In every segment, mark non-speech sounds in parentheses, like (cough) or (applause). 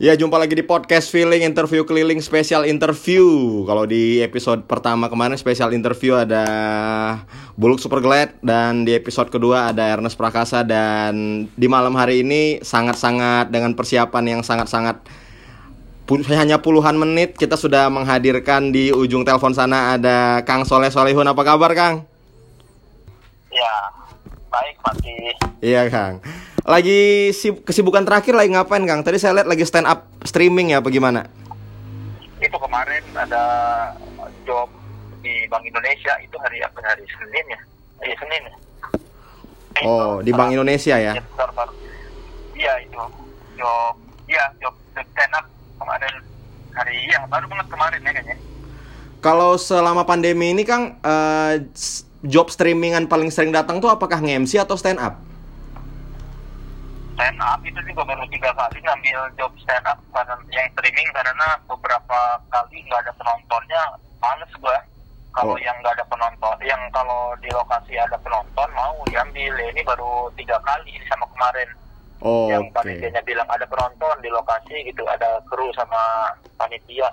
Ya jumpa lagi di podcast Feeling Interview Keliling Spesial Interview. Kalau di episode pertama kemarin spesial interview ada Buluk Super Glad Dan di episode kedua ada Ernest Prakasa Dan di malam hari ini sangat-sangat dengan persiapan yang sangat-sangat Hanya puluhan menit kita sudah menghadirkan di ujung telepon sana ada Kang Soleh Solehun Apa kabar Kang? Ya, baik masih Iya Kang lagi kesibukan terakhir lagi ngapain Kang? Tadi saya lihat lagi stand up streaming ya, bagaimana? Itu kemarin ada job di Bank Indonesia itu hari apa hari Senin ya? Iya Senin ya. Oh, di Bank Indonesia ya? Iya itu job, iya job stand up kemarin hari iya baru banget kemarin ya kayaknya. Kalau selama pandemi ini Kang, uh, job streamingan paling sering datang tuh apakah nge-MC atau stand up? Stand up itu juga baru tiga kali ngambil job stand up karena yang streaming karena beberapa kali nggak ada penontonnya males gue kalau oh. yang nggak ada penonton yang kalau di lokasi ada penonton mau diambil. Ini baru tiga kali sama kemarin. Oh, yang okay. panitianya bilang ada penonton di lokasi gitu ada kru sama panitia.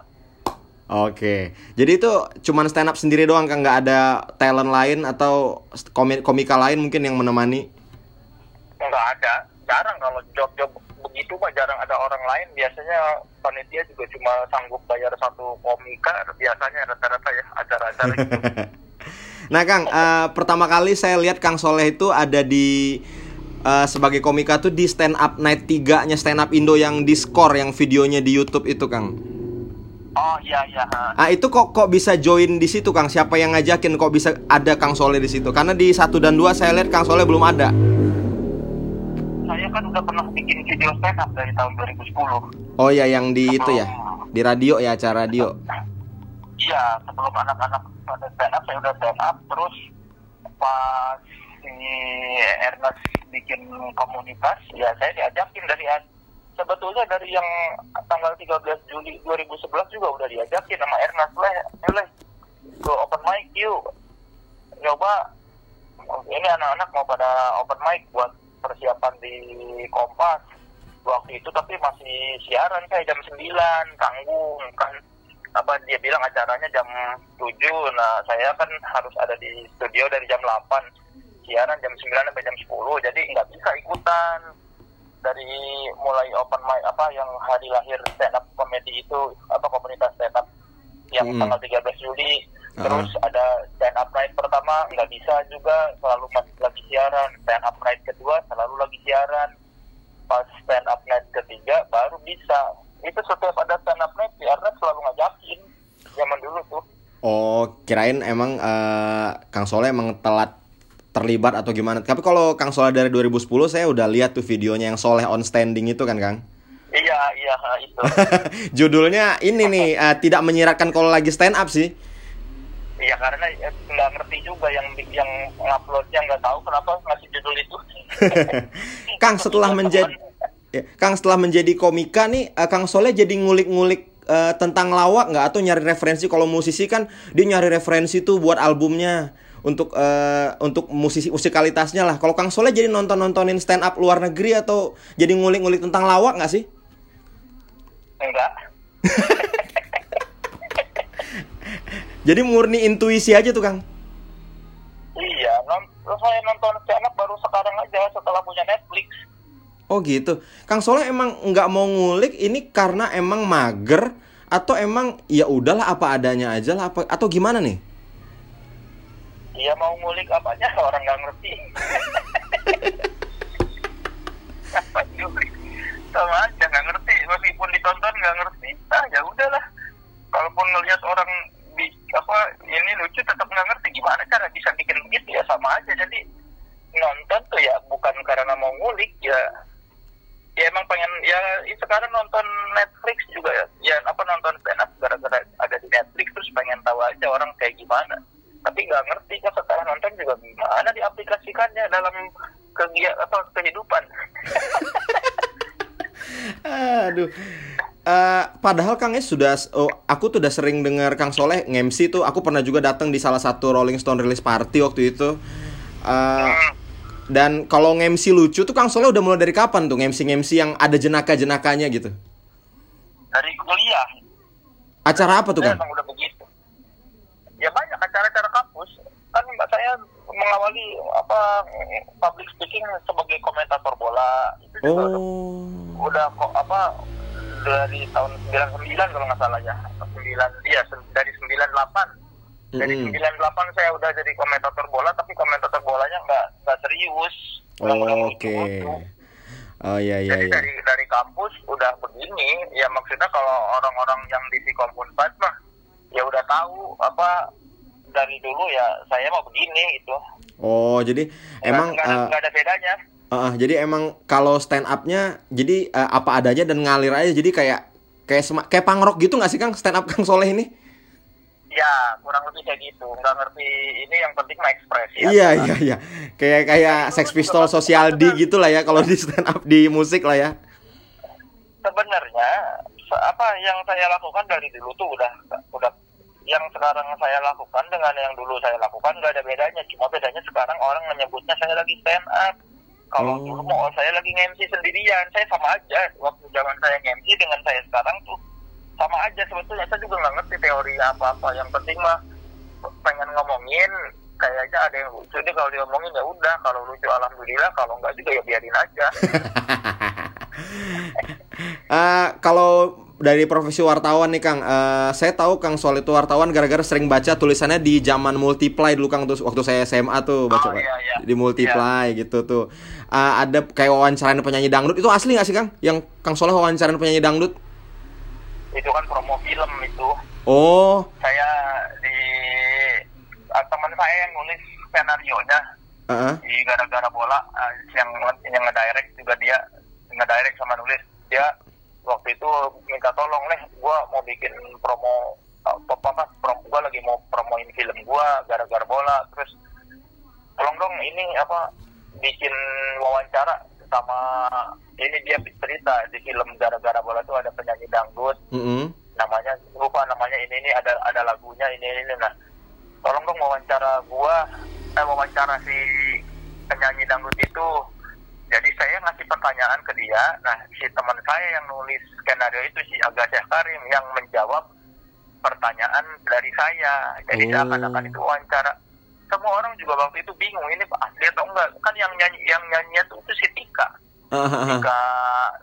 Oke, jadi itu cuma stand up sendiri doang kan nggak ada talent lain atau komika lain mungkin yang menemani? Nggak ada, jarang kalau job-job begitu mah jarang ada orang lain biasanya panitia juga cuma sanggup bayar satu komika biasanya rata-rata ya acara-acara gitu. (laughs) nah Kang uh, pertama kali saya lihat Kang Soleh itu ada di uh, sebagai komika tuh di stand up night 3 nya stand up Indo yang di score yang videonya di YouTube itu Kang Oh iya iya. Ah itu kok kok bisa join di situ Kang? Siapa yang ngajakin kok bisa ada Kang Soleh di situ? Karena di satu dan dua saya lihat Kang Soleh belum ada saya kan udah pernah bikin video stand up dari tahun 2010. Oh ya yang di sebelum, itu ya di radio ya acara radio. Iya sebelum anak-anak pada stand up saya udah stand up terus pas si Ernest bikin komunitas ya saya diajakin dari sebetulnya dari yang tanggal 13 Juli 2011 juga udah diajakin sama Ernest lah ya go open mic yuk coba ini anak-anak mau pada open mic buat persiapan di Kompas waktu itu tapi masih siaran kayak jam 9 tanggung kan. Apa dia bilang acaranya jam 7 nah saya kan harus ada di studio dari jam 8 siaran jam 9 sampai jam 10 jadi nggak bisa ikutan. Dari mulai open mic apa yang hari lahir stand up comedy itu apa komunitas stand up yang hmm. tanggal 13 Juli Terus uh-huh. ada stand up night pertama nggak bisa juga selalu masih lagi siaran. Stand up night kedua selalu lagi siaran. Pas stand up night ketiga baru bisa. Itu setiap ada stand up night karena selalu ngajakin zaman dulu tuh. Oh, kirain emang uh, Kang Soleh emang telat terlibat atau gimana. Tapi kalau Kang Soleh dari 2010 saya udah lihat tuh videonya yang Soleh on standing itu kan, Kang? Iya, iya itu. (laughs) Judulnya ini nih uh, tidak menyiratkan kalau lagi stand up sih. Iya karena ya, nggak ngerti juga yang yang nguploadnya nggak tahu kenapa ngasih judul itu. (laughs) Kang setelah menjadi ya, Kang setelah menjadi komika nih, uh, Kang Soleh jadi ngulik-ngulik uh, tentang lawak nggak atau nyari referensi kalau musisi kan dia nyari referensi tuh buat albumnya untuk uh, untuk musisi musikalitasnya lah. Kalau Kang Soleh jadi nonton nontonin stand up luar negeri atau jadi ngulik-ngulik tentang lawak nggak sih? Enggak. (laughs) Jadi murni intuisi aja tuh Kang. Iya, saya nonton stand baru sekarang aja setelah punya Netflix. Oh gitu. Kang Soleh emang nggak mau ngulik ini karena emang mager atau emang ya udahlah apa adanya aja lah apa atau gimana nih? Iya mau ngulik apanya (laughs) orang nggak ngerti. apa (laughs) sama aja nggak ngerti meskipun ditonton nggak ngerti ah ya udahlah kalaupun ngelihat orang apa ini lucu tetap nggak ngerti gimana cara bisa bikin begitu ya sama aja. Jadi nonton tuh ya bukan karena mau ngulik ya. Ya emang pengen ya sekarang nonton Netflix juga ya, ya apa nonton stand up gara-gara ada di Netflix terus pengen tahu aja orang kayak gimana. Tapi nggak ngerti kan setelah nonton juga gimana diaplikasikannya dalam kegiatan atau kehidupan. (laughs) Aduh Uh, padahal Kang es sudah oh, aku tuh udah sering dengar Kang Soleh ngemsi tuh. Aku pernah juga datang di salah satu Rolling Stone release party waktu itu. Uh, dan kalau ngemsi lucu tuh Kang Soleh udah mulai dari kapan tuh ngemsi ngemsi yang ada jenaka jenakanya gitu? Dari kuliah. Acara apa tuh Kang? emang udah begitu. Ya banyak acara-acara kampus. Kan mbak saya mengawali apa public speaking sebagai komentator bola. Itu juga udah- Oh. udah kok apa dari tahun 99 kalau nggak salah ya 9 iya dari 98 dari Mm-mm. 98 saya udah jadi komentator bola tapi komentator bolanya nggak nggak serius Udah-udah Oke. lucu-lucu. Oh iya iya Jadi iya. dari dari kampus udah begini, ya maksudnya kalau orang-orang yang di Sikom Unpad mah ya udah tahu apa dari dulu ya saya mau begini gitu. Oh, jadi emang nggak, ada, nggak ada bedanya. Eh, jadi emang kalau stand up-nya jadi eh, apa adanya dan ngalir aja jadi kayak kayak sema- kayak pangrok gitu nggak sih Kang stand up Kang Soleh ini? Ya kurang lebih kayak gitu. Nggak ngerti ini yang penting ekspresi. Iya iya iya. Kayak kayak Sex Pistol Social D gitu lah ya kalau di stand up di musik lah ya. Sebenarnya se- apa yang saya lakukan dari dulu tuh udah udah yang sekarang saya lakukan dengan yang dulu saya lakukan nggak ada bedanya. Cuma bedanya sekarang orang menyebutnya saya lagi stand up. Kalau Oh. dulu mau saya lagi nge-MC sendirian, saya sama aja. Waktu zaman saya nge-MC dengan saya sekarang tuh sama aja sebetulnya. Saya juga nggak ngerti teori apa-apa. Yang penting mah pengen ngomongin kayaknya ada yang lucu deh kalau diomongin ya udah kalau lucu alhamdulillah kalau enggak juga ya biarin aja (laughs) Eh, kalau dari profesi wartawan nih Kang, eh, saya tahu Kang Sol itu wartawan gara-gara sering baca tulisannya di zaman multiply dulu Kang tuh waktu saya SMA tuh baca Oh, iya, iya. di multiply gitu tuh. Eh, ada kayak wawancarain penyanyi dangdut itu asli nggak sih Kang? Yang Kang Soleh wawancarain penyanyi dangdut? itu kan promo film itu Oh, saya di ah, teman saya yang nulis skenario nya heeh. di gara-gara bola ah, yang yang ngedirect juga dia ngedirect sama nulis dia waktu itu minta tolong leh gua mau bikin promo apa promo gua lagi mau promoin film gua gara-gara bola. Terus tolong dong ini apa bikin wawancara sama ini dia cerita di film gara-gara bola tuh ada penyanyi dangdut. Mm-mm. namanya lupa namanya ini ini ada ada lagunya ini ini. Nah tolong dong wawancara gua eh wawancara si penyanyi dangdut itu jadi saya ngasih pertanyaan ke dia nah si teman saya yang nulis skenario itu si Agasya Karim yang menjawab pertanyaan dari saya jadi Oh. seakan-akan itu wawancara semua orang juga waktu itu bingung ini asli atau enggak kan yang nyanyi yang nyanyinya tuh itu si Tika Hahaha. Tika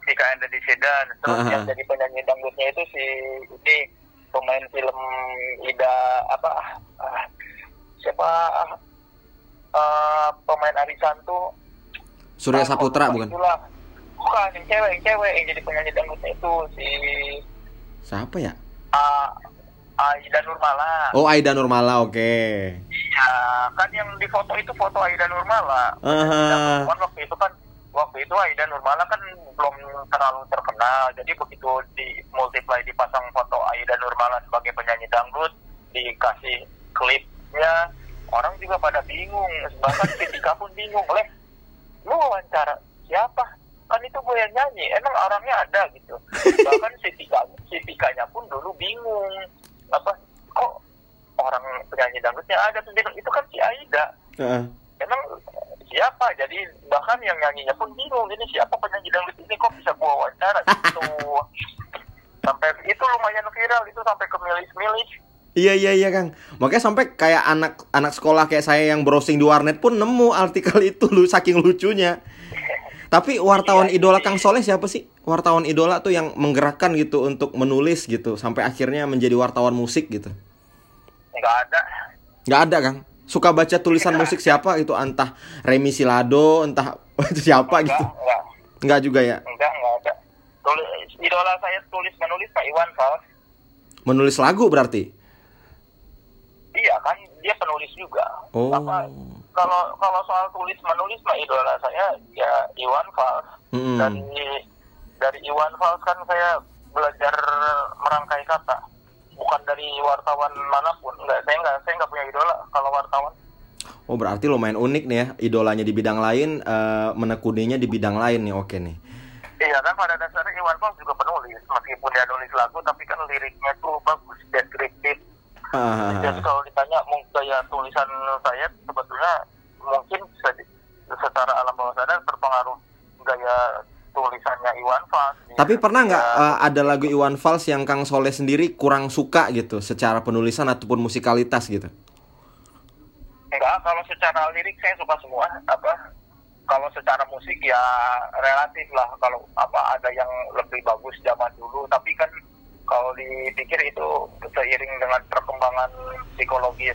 Tika and the Sedan terus Ah, yang ah. jadi penyanyi dangdutnya itu si ini pemain film Ida apa ah, siapa ah, ah, pemain Arisan tuh Surya Saputra bukan? itulah. bukan yang cewek yang cewek yang jadi penyanyi dangdutnya itu si Siapa ya? ah, Aida Nurmala Oh, Aida Nurmala, oke. Iya, kan yang di foto itu foto Aida Nurmala. Ah. Cuman waktu itu kan waktu itu Aida Nurmala kan belum terlalu terkenal. Jadi begitu di multiply dipasang foto Aida Nurmala sebagai penyanyi dangdut, dikasih klipnya, orang juga pada bingung. Bahkan si Tika pun bingung, leh, lu wawancara siapa? Kan itu gue yang nyanyi, emang orangnya ada gitu. (laughs) Bahkan si Tika, si Tikanya pun dulu bingung, apa? Kok orang penyanyi dangdutnya ada? Tuh itu kan si Aida. Heeh. emang siapa? Jadi bahkan yang nyanyinya pun bingung. Ini siapa penyanyi dangdut ini? Kok bisa gua wawancara gitu? (laughs) Sampai itu lumayan viral. Itu sampai ke milis-milis Iya iya iya Kang. Makanya sampai kayak anak anak sekolah kayak saya yang browsing di warnet pun nemu artikel (laughs) itu lu saking lucunya. Tapi wartawan Iya, idola iya. Kang Soleh siapa sih? Wartawan idola tuh yang menggerakkan gitu untuk menulis gitu sampai akhirnya menjadi wartawan musik gitu. nggak ada Nggak ada Kang. Suka baca tulisan musik siapa itu entah Remi Silado, entah (laughs) siapa enggak gitu. enggak Nggak juga ya. enggak enggak ada tulis idola saya tulis menulis Pak Iwan Fals Menulis lagu berarti. Iya kan dia penulis juga. Oh. apa kalau kalau soal tulis menulis mah idola saya ya Iwan Fals. Mm-mm. dari dari Iwan Fals kan saya belajar merangkai kata. Bukan dari wartawan mana pun. Enggak saya enggak saya enggak punya idola kalau wartawan. Oh berarti lumayan unik nih ya idolanya di bidang lain, eh, menekuninya di bidang lain nih oke nih. iya kan pada dasarnya Iwan Fals juga penulis. Meskipun dia nulis lagu tapi kan liriknya tuh bagus deskriptif Ah, jadi kalau ditanya gaya tulisan saya sebetulnya mungkin se- secara alam bawah sadar terpengaruh gaya tulisannya Iwan Fals Tapi pernah nggak uh, ada lagu Iwan Fals yang Kang Soleh sendiri kurang suka gitu secara penulisan ataupun musikalitas gitu? Enggak, kalau secara lirik saya suka semua. Apa? Kalau secara musik ya relatif lah. Kalau apa ada yang lebih bagus zaman dulu, tapi kan kalau dipikir itu seiring dengan perkembangan psikologis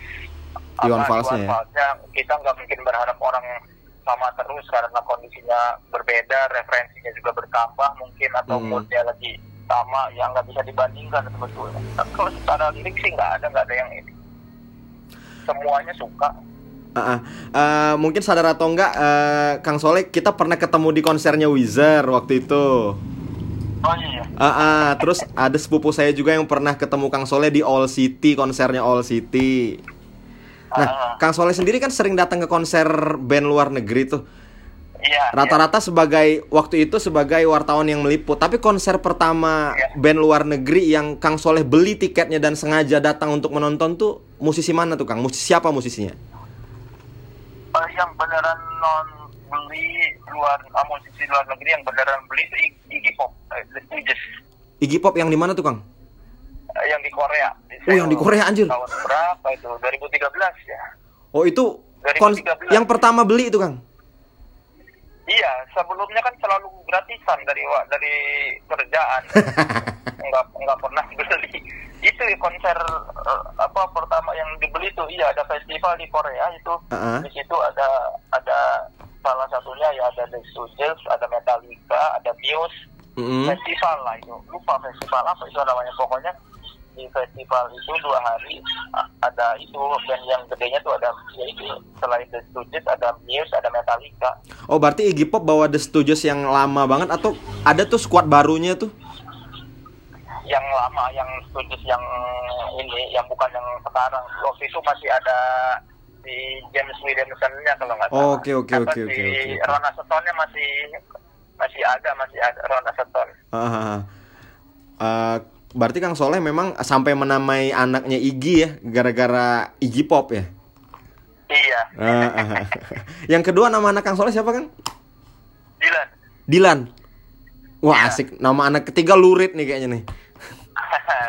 Iwan Falsnya ya? Falsnya, kita nggak mungkin berharap orang sama terus karena kondisinya berbeda, referensinya juga bertambah mungkin atau Hmm. moodnya lagi sama yang nggak bisa dibandingkan sebetulnya. Tapi kalau secara lirik sih nggak ada nggak ada yang ini. Semuanya suka. Ah. Eh, mungkin sadar atau enggak eh, Kang Soleh kita pernah ketemu di konsernya Wizard waktu itu. Oh iya. Ah, ah. terus ada sepupu saya juga yang pernah ketemu Kang Soleh di All City konsernya All City. Ah, Nah, Kang Soleh sendiri kan sering datang ke konser band luar negeri tuh. Iya. Rata-rata sebagai waktu itu sebagai wartawan yang meliput. Tapi konser pertama Iya. band luar negeri yang Kang Soleh beli tiketnya dan sengaja datang untuk menonton tuh musisi mana tuh Kang? Musisi siapa musisinya? Eh, yang beneran non luar musisi luar negeri yang beneran beli itu Iggy Pop, The Stooges. Iggy Pop yang di mana tuh Kang? Eh, yang di Korea. Oh, yang di Korea, anjir. Tahun berapa itu? 2013 ya. Oh itu Dari kons- 2013. yang pertama beli itu Kang? Iya, sebelumnya kan selalu gratisan dari wa- dari kerjaan. (laughs) enggak enggak pernah beli. Itu konser eh, apa pertama yang dibeli itu iya ada festival di Korea itu. Uh-uh. Di situ ada ada salah satunya ya ada The Stooges, ada Metallica, ada Muse. Mm-mm. Festival lah itu. Lupa festival apa itu namanya pokoknya di festival itu dua hari ada itu band yang gedenya tuh ada ya itu selain The Stooges ada Muse ada Metallica Oh berarti Iggy Pop bawa The Stooges yang lama banget atau ada tuh squad barunya tuh? yang lama yang Stooges yang ini yang bukan yang sekarang waktu itu masih ada di James Williamson-nya kalau nggak salah. Oke, oke, oke, si oke, oke. Rona Stone-nya masih masih ada masih ada Rona Stone. Ah, ah, ah. Eh, berarti Kang Soleh memang sampai menamai anaknya Iggy ya gara-gara Iggy Pop ya? Iya. Ah, ah, ah. (laughs) yang kedua nama anak Kang Soleh siapa Kang? Dylan. Dilan. Wah Iya. asik. Nama anak ketiga Lurit nih kayaknya nih.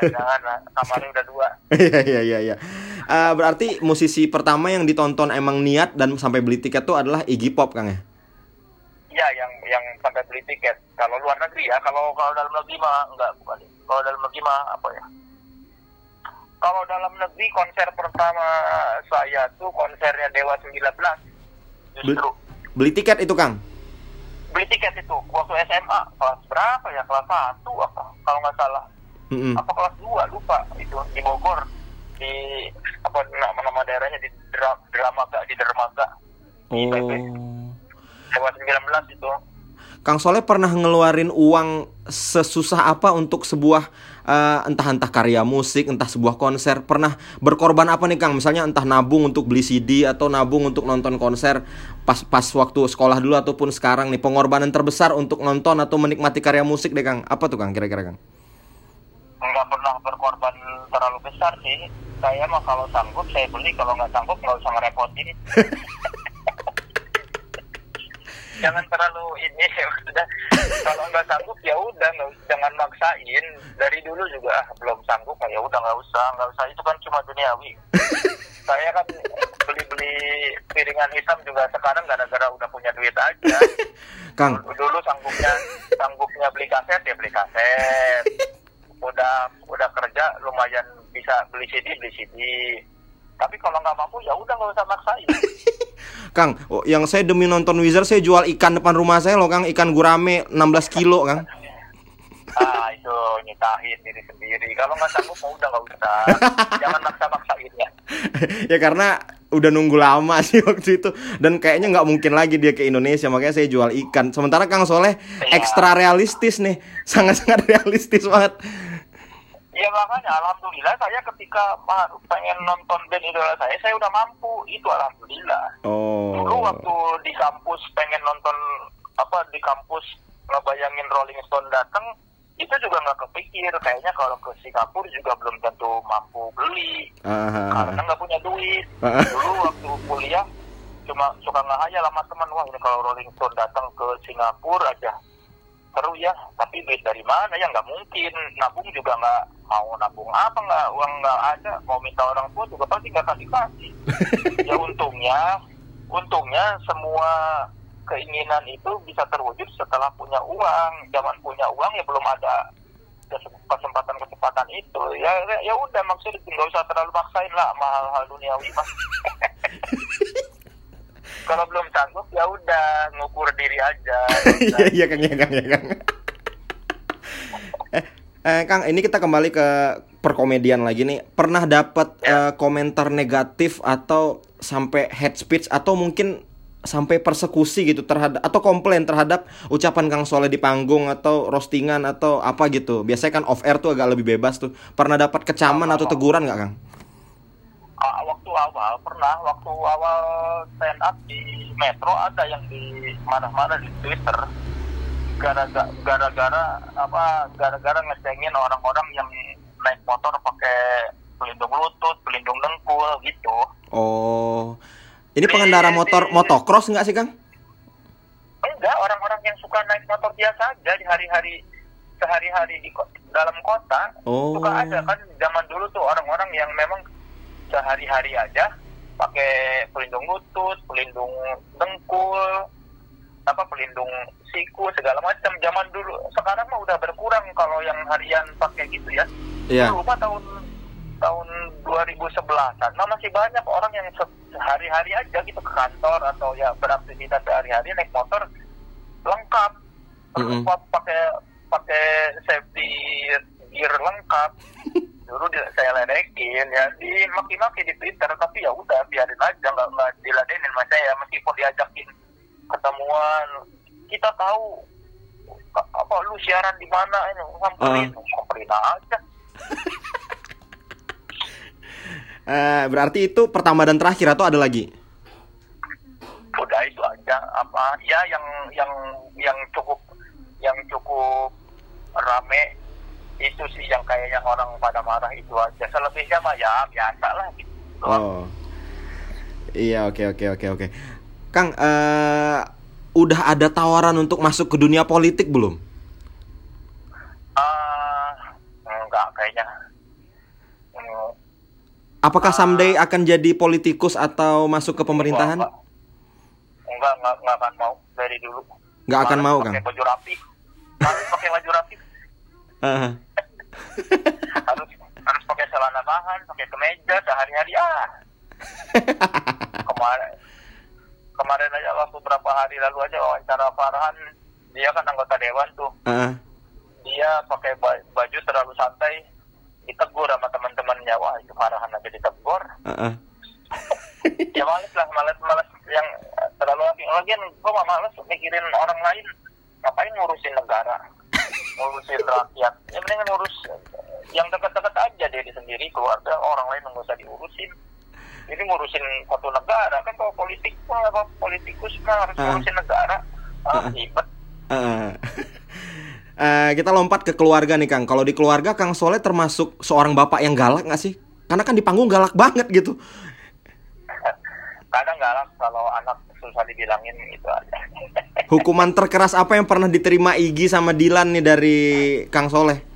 (laughs) Jangan lah, kamarnya udah dua. (laughs) Iya iya iya iya. Eh, berarti musisi pertama yang ditonton emang niat dan sampai beli tiket tuh adalah Iggy Pop Kang ya? Iya, yang yang sampai beli tiket. Kalau luar negeri ya, kalau kalau dalam negeri mah enggak bukan. Kalau dalam negeri mah apa ya? Kalau dalam negeri konser pertama saya tuh konsernya Dewa 19. Justru Beli tiket itu Kang? beli tiket itu waktu SMA kelas berapa ya? Kelas 1 apa? Kalau nggak salah. Mm-mm. Apa kelas 2 lupa itu di Bogor di apa nama nama daerahnya di Dra, Dramaga di Dermaga. Di Oh. PP. Dewa 19 itu. Kang Soleh pernah ngeluarin uang sesusah apa untuk sebuah eh, entah entah karya musik, entah sebuah konser. Pernah berkorban apa nih Kang? Misalnya entah nabung untuk beli CD atau nabung untuk nonton konser pas pas waktu sekolah dulu ataupun sekarang nih pengorbanan terbesar untuk nonton atau menikmati karya musik deh Kang. Apa tuh Kang kira-kira Kang? nggak pernah berkorban terlalu besar sih. Saya mah kalau sanggup saya beli, kalau nggak sanggup nggak usah ngerepotin. (laughs) jangan terlalu ini maksudnya. Kalau nggak sanggup ya udah jangan maksain. Dari dulu juga ah, belum sanggup ya udah nggak usah nggak usah. Itu kan cuma duniawi. (laughs) Saya kan beli-beli piringan hitam juga sekarang gara-gara udah punya duit aja. (laughs) Kang, dulu, dulu sanggupnya sanggupnya beli kaset ya beli kaset udah udah kerja lumayan bisa beli CD beli CD tapi kalau nggak mampu ya udah nggak usah maksain. (laughs) Kang, oh, yang saya demi nonton Wizard saya jual ikan depan rumah saya loh Kang, ikan gurame 16 kilo Kang. (laughs) ah itu nyitahin diri sendiri. Kalau nggak sanggup mau udah nggak usah. Jangan maksa-maksain ya. (laughs) Ya karena udah nunggu lama sih waktu itu. Dan kayaknya nggak mungkin lagi dia ke Indonesia makanya saya jual ikan. Sementara Kang Soleh Iya. ekstra realistis nih. Sangat-sangat realistis banget Ya makanya alhamdulillah saya ketika pengen nonton band idola saya saya udah mampu. Itu alhamdulillah. Dulu oh waktu di kampus pengen nonton apa di kampus ngebayangin Rolling Stone datang itu juga nggak kepikir. Kayaknya kalau ke Singapura juga belum tentu mampu beli. Ah, karena nggak punya duit. Dulu waktu kuliah cuma suka ngehayal sama teman wah ini kalau Rolling Stone datang ke Singapura aja seru ya tapi duit dari mana ya? Nggak mungkin. Nabung juga nggak mau nabung apa nggak uang nggak ada. Mau minta orang tua juga pasti nggak akan dikasih (laughs) ya untungnya untungnya semua keinginan itu bisa terwujud setelah punya uang. Zaman punya uang ya belum ada kesempatan kesempatan itu. Ya ya udah maksudnya nggak usah terlalu maksain lah sama hal-hal duniawi mas (laughs) kalau belum sanggup ya udah ngukur diri aja (laughs) iya iya kang ya kang ya kang eh, eh kang ini kita kembali ke perkomedian lagi nih pernah dapat Ya. eh, komentar negatif atau sampai head speech atau mungkin sampai persekusi gitu terhadap atau komplain terhadap ucapan Kang Soleh di panggung atau roastingan atau apa gitu. Biasanya kan off air tuh agak lebih bebas tuh. Pernah dapat kecaman atau teguran nggak Kang? Waktu awal pernah waktu awal stand up di metro ada yang di mana-mana di Twitter gara-gara gara-gara apa gara-gara ngecengin orang-orang yang naik motor pakai pelindung lutut, pelindung dengkul gitu. Oh. Ini pengendara motor motocross nggak sih Kang? Enggak, orang-orang yang suka naik motor biasa aja di hari-hari sehari-hari di dalam kota Oh. suka ada kan zaman dulu tuh orang-orang yang memang sehari-hari aja pakai pelindung lutut, pelindung dengkul, apa pelindung siku segala macam zaman dulu. Sekarang mah udah berkurang kalau yang harian pakai gitu ya. Iya. Dulu mah tahun tahun 2011-an nah masih banyak orang yang se- sehari-hari aja gitu ke kantor atau ya beraktivitas sehari-hari naik motor lengkap Mm-mm. Pa- pakai pakai safety gear lengkap (laughs) dulu saya ledekin ya. Di maki-maki di Twitter tapi ya udah biarin aja nggak nggak diladenin mas saya meskipun diajakin ketemuan. Kita tahu apa lu siaran di mana ini? Samperin samperin aja? (laughs) Eh, berarti itu pertama dan terakhir atau ada lagi? udah itu aja. Apa ya yang yang yang cukup yang cukup rame itu sih yang kayaknya orang pada marah itu aja. Selebihnya mah ya biasa lah gitu. Oh. Iya, oke oke oke oke. Kang, eh udah ada tawaran untuk masuk ke dunia politik belum? Ah, enggak kayaknya. Hmm, Apakah someday akan jadi politikus atau masuk ke pemerintahan? enggak, enggak. Enggak enggak akan mau. Dari dulu. Nggak akan mau, pakai Kang? baju rapi. Pakai baju rapi. (laughs) Eh, harus harus pakai celana bahan pakai kemeja sehari-hari ah. (laughs) Kemarin kemarin aja waktu beberapa hari lalu aja wawancara Farhan dia kan anggota dewan tuh. Eh, dia pakai ba- baju terlalu santai ditegur sama teman-temannya. Wah itu Farhan aja ditegur. Eh, eh. (laughs) ya males lah males males yang terlalu lagian gue mah males mikirin orang lain. Ngapain ngurusin negara ngurusin rakyat ya mendingan ngurus yang dekat-dekat aja diri sendiri keluarga orang lain nggak usah diurusin ini ngurusin satu negara kan kalau politik apa politikus mah harus Ah. ngurusin negara ah Ah. ribet Eh, (laughs) eh, kita lompat ke keluarga nih Kang. Kalau di keluarga Kang Soleh termasuk seorang bapak yang galak nggak sih? Karena kan di panggung galak banget gitu. (laughs) kadang galak kalau anak susah dibilangin gitu aja (laughs) Hukuman terkeras apa yang pernah diterima Igi sama Dilan nih dari Kang Soleh?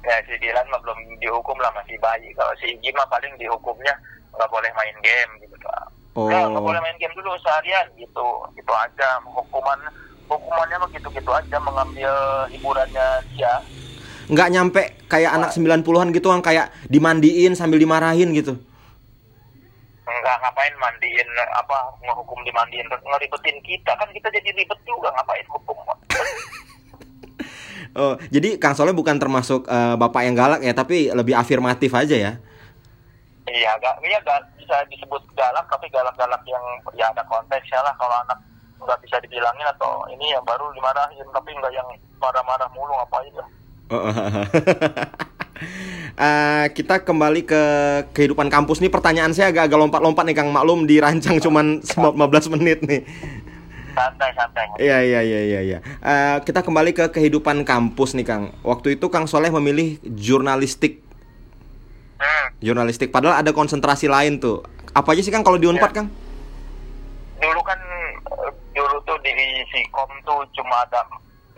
ya si Dilan mah belum dihukum lah masih bayi kalau si Igi mah paling dihukumnya nggak boleh main game gitu Oh. Ya, nggak boleh main game dulu seharian gitu gitu aja hukuman hukumannya mah gitu-gitu aja mengambil hiburannya dia Nggak nyampe kayak anak 90-an gitu kan kayak dimandiin sambil dimarahin gitu. Nggak ngapain mandiin apa ngehukum dimandiin terus ngeribetin kita. Kan kita jadi ribet juga ngapain hukum? (laughs) Oh, jadi Kang Soleh bukan termasuk eh, bapak yang galak ya, tapi lebih afirmatif aja ya. iya gak iya gak bisa disebut galak tapi galak-galak yang ya ada konteksnya lah. Kalau anak nggak bisa dibilangin atau ini yang baru dimarahin tapi nggak yang marah-marah mulu ngapain lah Oh, (laughs) Eh, kita kembali ke kehidupan kampus nih. Pertanyaan saya agak-agak lompat-lompat nih Kang. Maklum dirancang cuman 15 menit nih. santai santai Iya iya iya iya. iya. Eh, kita kembali ke kehidupan kampus nih Kang. Waktu itu Kang Soleh memilih jurnalistik. hmm. Jurnalistik. Padahal ada konsentrasi lain tuh. Apa aja sih Kang kalau di Unpad Ya. Kang? dulu kan eh, dulu tuh di Sikom tuh cuma ada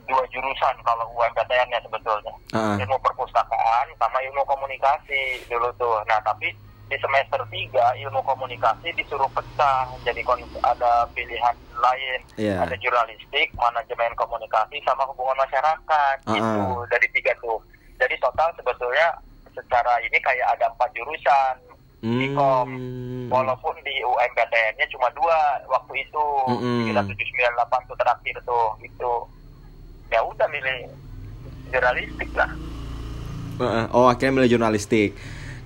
dua jurusan kalau UMPTN-nya sebetulnya. Ah. Ilmu perpustakaan sama ilmu komunikasi dulu tuh. Nah, tapi di semester 3 ilmu komunikasi disuruh pecah jadi ada pilihan lain Iya. ada jurnalistik manajemen komunikasi sama hubungan masyarakat Ah, itu ah. dari tiga tuh jadi total sebetulnya secara ini kayak ada empat jurusan Ikom. Hmm. walaupun di UMPTN-nya cuma dua waktu itu tujuh sembilan delapan tuh terakhir tuh itu ya udah milih jurnalistik lah. Oh akhirnya milih jurnalistik.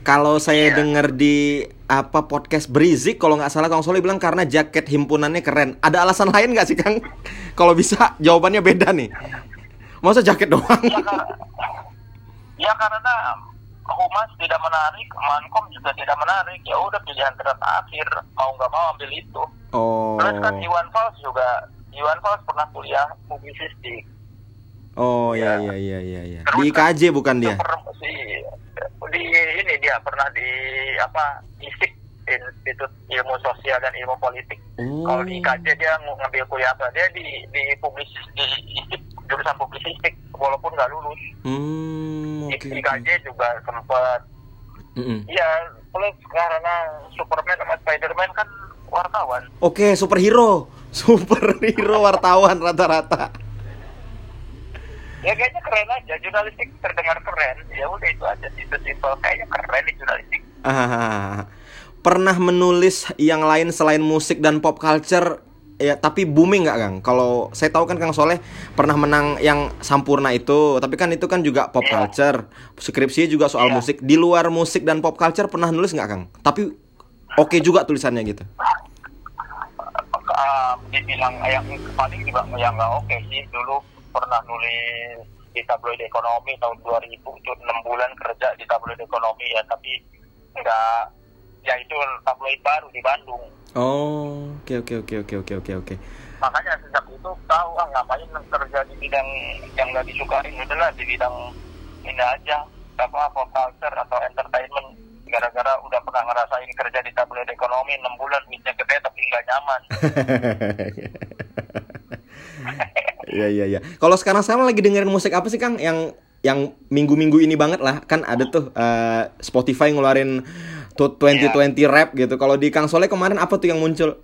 Kalau saya Iya. dengar di apa podcast Berizik kalau nggak salah Kang Soli bilang karena jaket himpunannya keren. Ada alasan lain nggak sih Kang? (laughs) kalau bisa jawabannya beda nih. Masa jaket doang? ya, kar- ya karena humas tidak menarik mankom juga tidak menarik ya udah pilihan terakhir mau nggak mau ambil itu Oh. terus kan Iwan Fals juga Iwan Fals pernah kuliah publisistik Oh ya Ya. ya ya ya ya. Terus Di IKJ bukan dia? Si, di ini dia pernah di apa ISIP Institut Ilmu Sosial dan Ilmu Politik Oh. kalau di IKJ dia ng- ngambil kuliah apa dia di di publis di ISIP jurusan publisistik walaupun nggak lulus Hmm, Di oke. IKJ juga sempat. Iya, plus karena Superman sama Spiderman kan wartawan. Oke, superhero. (laughs) Superhero wartawan rata-rata. Ya kayaknya keren aja, jurnalistik terdengar keren. Ya udah itu aja sih, itu simpel. Kayaknya keren nih jurnalistik. Ah, (laughs) pernah menulis yang lain selain musik dan pop culture ya tapi booming nggak Kang? Kalau saya tahu kan Kang Soleh pernah menang yang Sampurna itu, tapi kan itu kan juga pop Iya. culture. Skripsinya juga soal Iya. musik. Di luar musik dan pop culture pernah nulis nggak Kang? Tapi oke juga tulisannya gitu. Uh, dibilang yang paling juga yang nggak oke sih. Dulu pernah nulis di tabloid ekonomi tahun 2000 itu 6 bulan kerja di tabloid ekonomi ya, tapi nggak ya itu tabloid baru di Bandung. Oh, oke oke oke oke oke oke oke. makanya sejak itu tahu ah ngapain kerja di bidang yang nggak disukai udahlah di bidang ini aja apa pop culture atau entertainment gara-gara udah pernah ngerasain kerja di tabloid ekonomi 6 bulan duitnya gede tapi nggak nyaman (laughs) Iya iya iya. Kalau sekarang saya lagi dengerin musik apa sih Kang yang yang minggu-minggu ini banget lah kan ada tuh eh, Spotify ngeluarin tuh 2020 rap gitu. Kalau di Kang Soleh kemarin apa tuh yang muncul?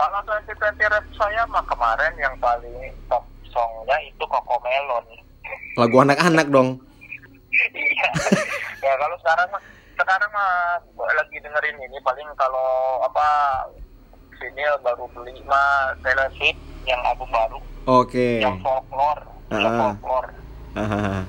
kalau 2020 rap saya mah kemarin yang paling top songnya itu Coco Melon Lagu anak-anak dong. iya (laughs) ya kalau sekarang mah sekarang mah lagi dengerin ini paling kalau apa vinyl baru beli mah Taylor Swift yang album baru Oke. yang folklore yang Ah. folklore Hahaha.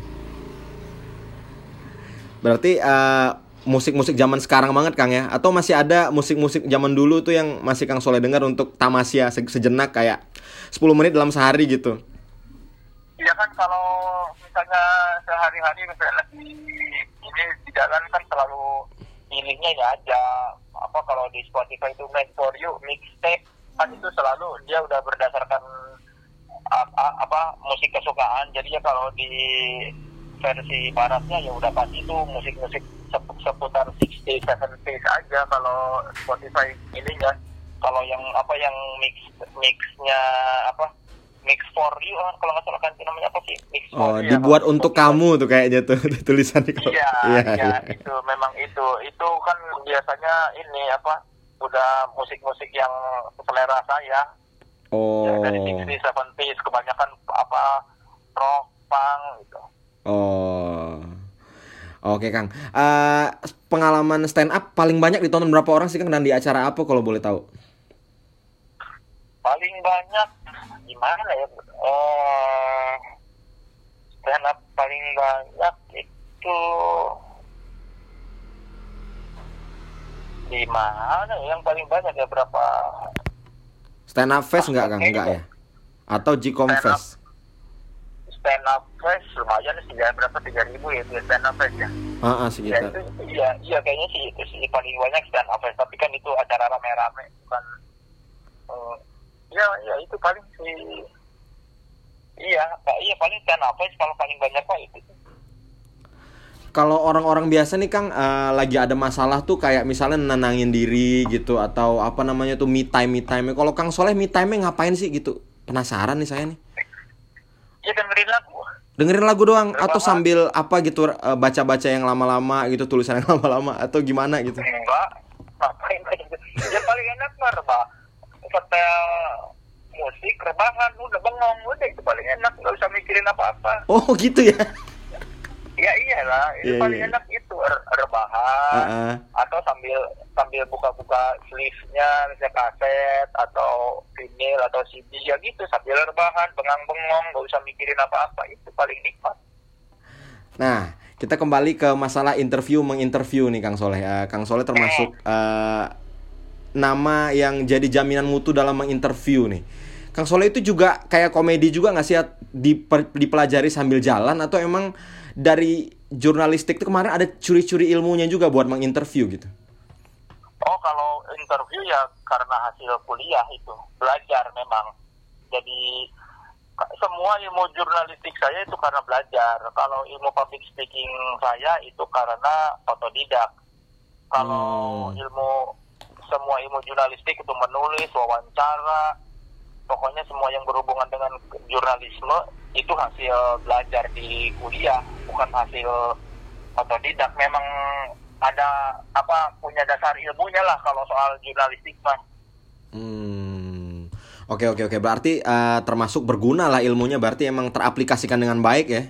Berarti eh, musik-musik zaman sekarang banget Kang ya? Atau masih ada musik-musik zaman dulu tuh yang masih Kang Soleh dengar untuk tamasya se- sejenak kayak 10 menit dalam sehari gitu? Iya kan kalau misalnya sehari-hari misalnya lagi ini di jalan kan selalu pilihnya ya aja apa kalau di Spotify itu Made for You mixtape kan itu selalu dia udah berdasarkan apa, apa musik kesukaan jadi ya kalau di versi baratnya ya udah pasti itu musik-musik sep- seputar 60 70 aja kalau Spotify ininya kalau yang apa yang mix mixnya apa mix for you kan kalau nggak salah kan namanya apa sih mix for Oh, you ya, dibuat kalau untuk Spotify. kamu tuh kayaknya (laughs) tuh tulisannya kalau. Iya, Iya, iya, iya. itu memang itu. Itu kan biasanya ini apa? Udah musik-musik yang selera saya. Oh. Ya, dari 60 70s kebanyakan apa rock, punk gitu. Oh. Oke Kang. Eh, pengalaman stand up paling banyak ditonton berapa orang sih Kang dan di acara apa kalau boleh tahu? Paling banyak gimana ya? Eh stand up paling banyak itu di mana ya? yang paling banyak ya berapa Stand up fest nggak Kang? Enggak ya? Atau Gcom fest? stand up fest lumayan sih ya berapa tiga ribu ya itu stand up fest ya Ah, ah, ya sekitar. itu iya iya kayaknya sih itu sih paling banyak stand up fest tapi kan itu acara rame-rame bukan eh, ya ya itu paling sih iya Pak, iya paling stand up fest kalau paling banyak pak itu Kalau orang-orang biasa nih Kang eh, lagi ada masalah tuh kayak misalnya nenangin diri gitu atau apa namanya tuh me time me time. Kalau Kang Soleh me time ngapain sih gitu? Penasaran nih saya nih. Ya dengerin lagu. Dengerin lagu doang atau Rebahan. sambil apa gitu eh, baca-baca yang lama-lama gitu tulisan yang (laughs) lama-lama atau gimana gitu. Enggak. Ngapain aja. Ya paling enak mah rebah. Setel musik, rebahan, udah bengong, udah itu paling enak. Nggak usah mikirin apa-apa. Oh gitu ya. Ya iyalah, itu Iya, paling iya. enak itu re- rebahan. Heeh. Atau sambil sambil buka-buka sleeve-nya, misalnya kaset atau vinyl atau CD ya gitu sambil rebahan, bengang-bengong, nggak usah mikirin apa-apa. Itu paling nikmat. Nah, kita kembali ke masalah interview menginterview nih Kang Soleh. Eh, Kang Soleh termasuk eh, nama yang jadi jaminan mutu dalam menginterview nih. Kang Soleh itu juga kayak komedi juga nggak sih dipelajari sambil jalan atau emang dari jurnalistik itu kemarin ada curi-curi ilmunya juga buat menginterview gitu. Oh kalau interview ya karena hasil kuliah itu belajar memang. Jadi semua ilmu jurnalistik saya itu karena belajar. Kalau ilmu public speaking saya itu karena otodidak. Kalau Hmm. ilmu semua ilmu jurnalistik itu menulis, wawancara, pokoknya semua yang berhubungan dengan jurnalisme itu hasil belajar di kuliah, bukan hasil otodidak. Memang ada apa punya dasar ilmunya lah kalau soal jurnalistik mah. Hmm. Oke oke oke berarti eh, termasuk berguna lah ilmunya berarti emang teraplikasikan dengan baik ya.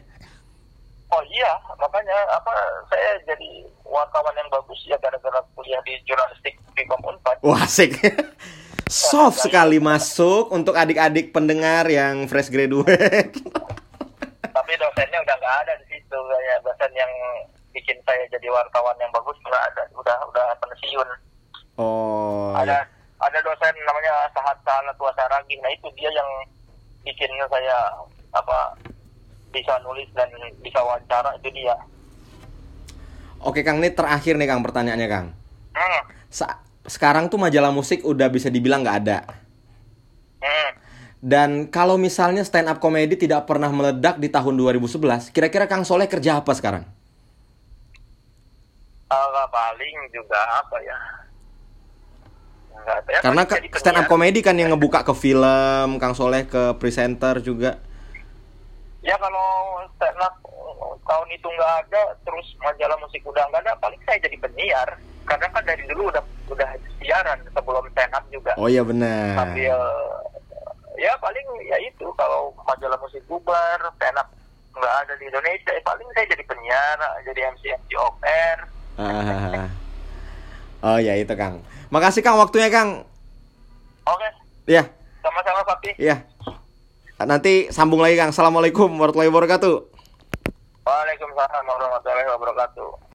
Oh iya, makanya apa saya jadi wartawan yang bagus ya gara-gara kuliah di jurnalistik di Unpad. Wah asik. (laughs) Soft sekali masuk untuk adik-adik pendengar yang fresh graduate. Tapi dosennya udah nggak ada di situ kayak dosen yang bikin saya jadi wartawan yang bagus nggak ada, udah udah pensiun. Oh. ada ya. ada dosen namanya Sahat Salat Wasaragi nah itu dia yang bikin saya apa bisa nulis dan bisa wawancara itu dia Oke Kang, ini terakhir nih Kang pertanyaannya Kang. hmm. Sa- sekarang tuh majalah musik udah bisa dibilang nggak ada. Dan kalau misalnya stand up comedy tidak pernah meledak di tahun 2011, kira-kira Kang Soleh kerja apa sekarang? Ala paling juga apa ya Nggak tahu ya, Karena stand up comedy kan yang ngebuka ke film, Kang Soleh ke presenter juga. ya kalau stand up uh, tahun itu nggak ada terus majalah musik udah nggak ada paling saya jadi penyiar karena kan dari dulu udah udah siaran sebelum stand up juga Oh iya benar. sambil ya paling ya itu kalau majalah musik bubar stand up nggak ada di Indonesia ya paling saya jadi penyiar jadi MC MC off air Ah. Oh ya itu Kang. Makasih Kang waktunya Kang. oke Ya, sama-sama Papi ya. Nanti sambung lagi Kang. Assalamualaikum warahmatullahi wabarakatuh. Waalaikumsalam warahmatullahi wabarakatuh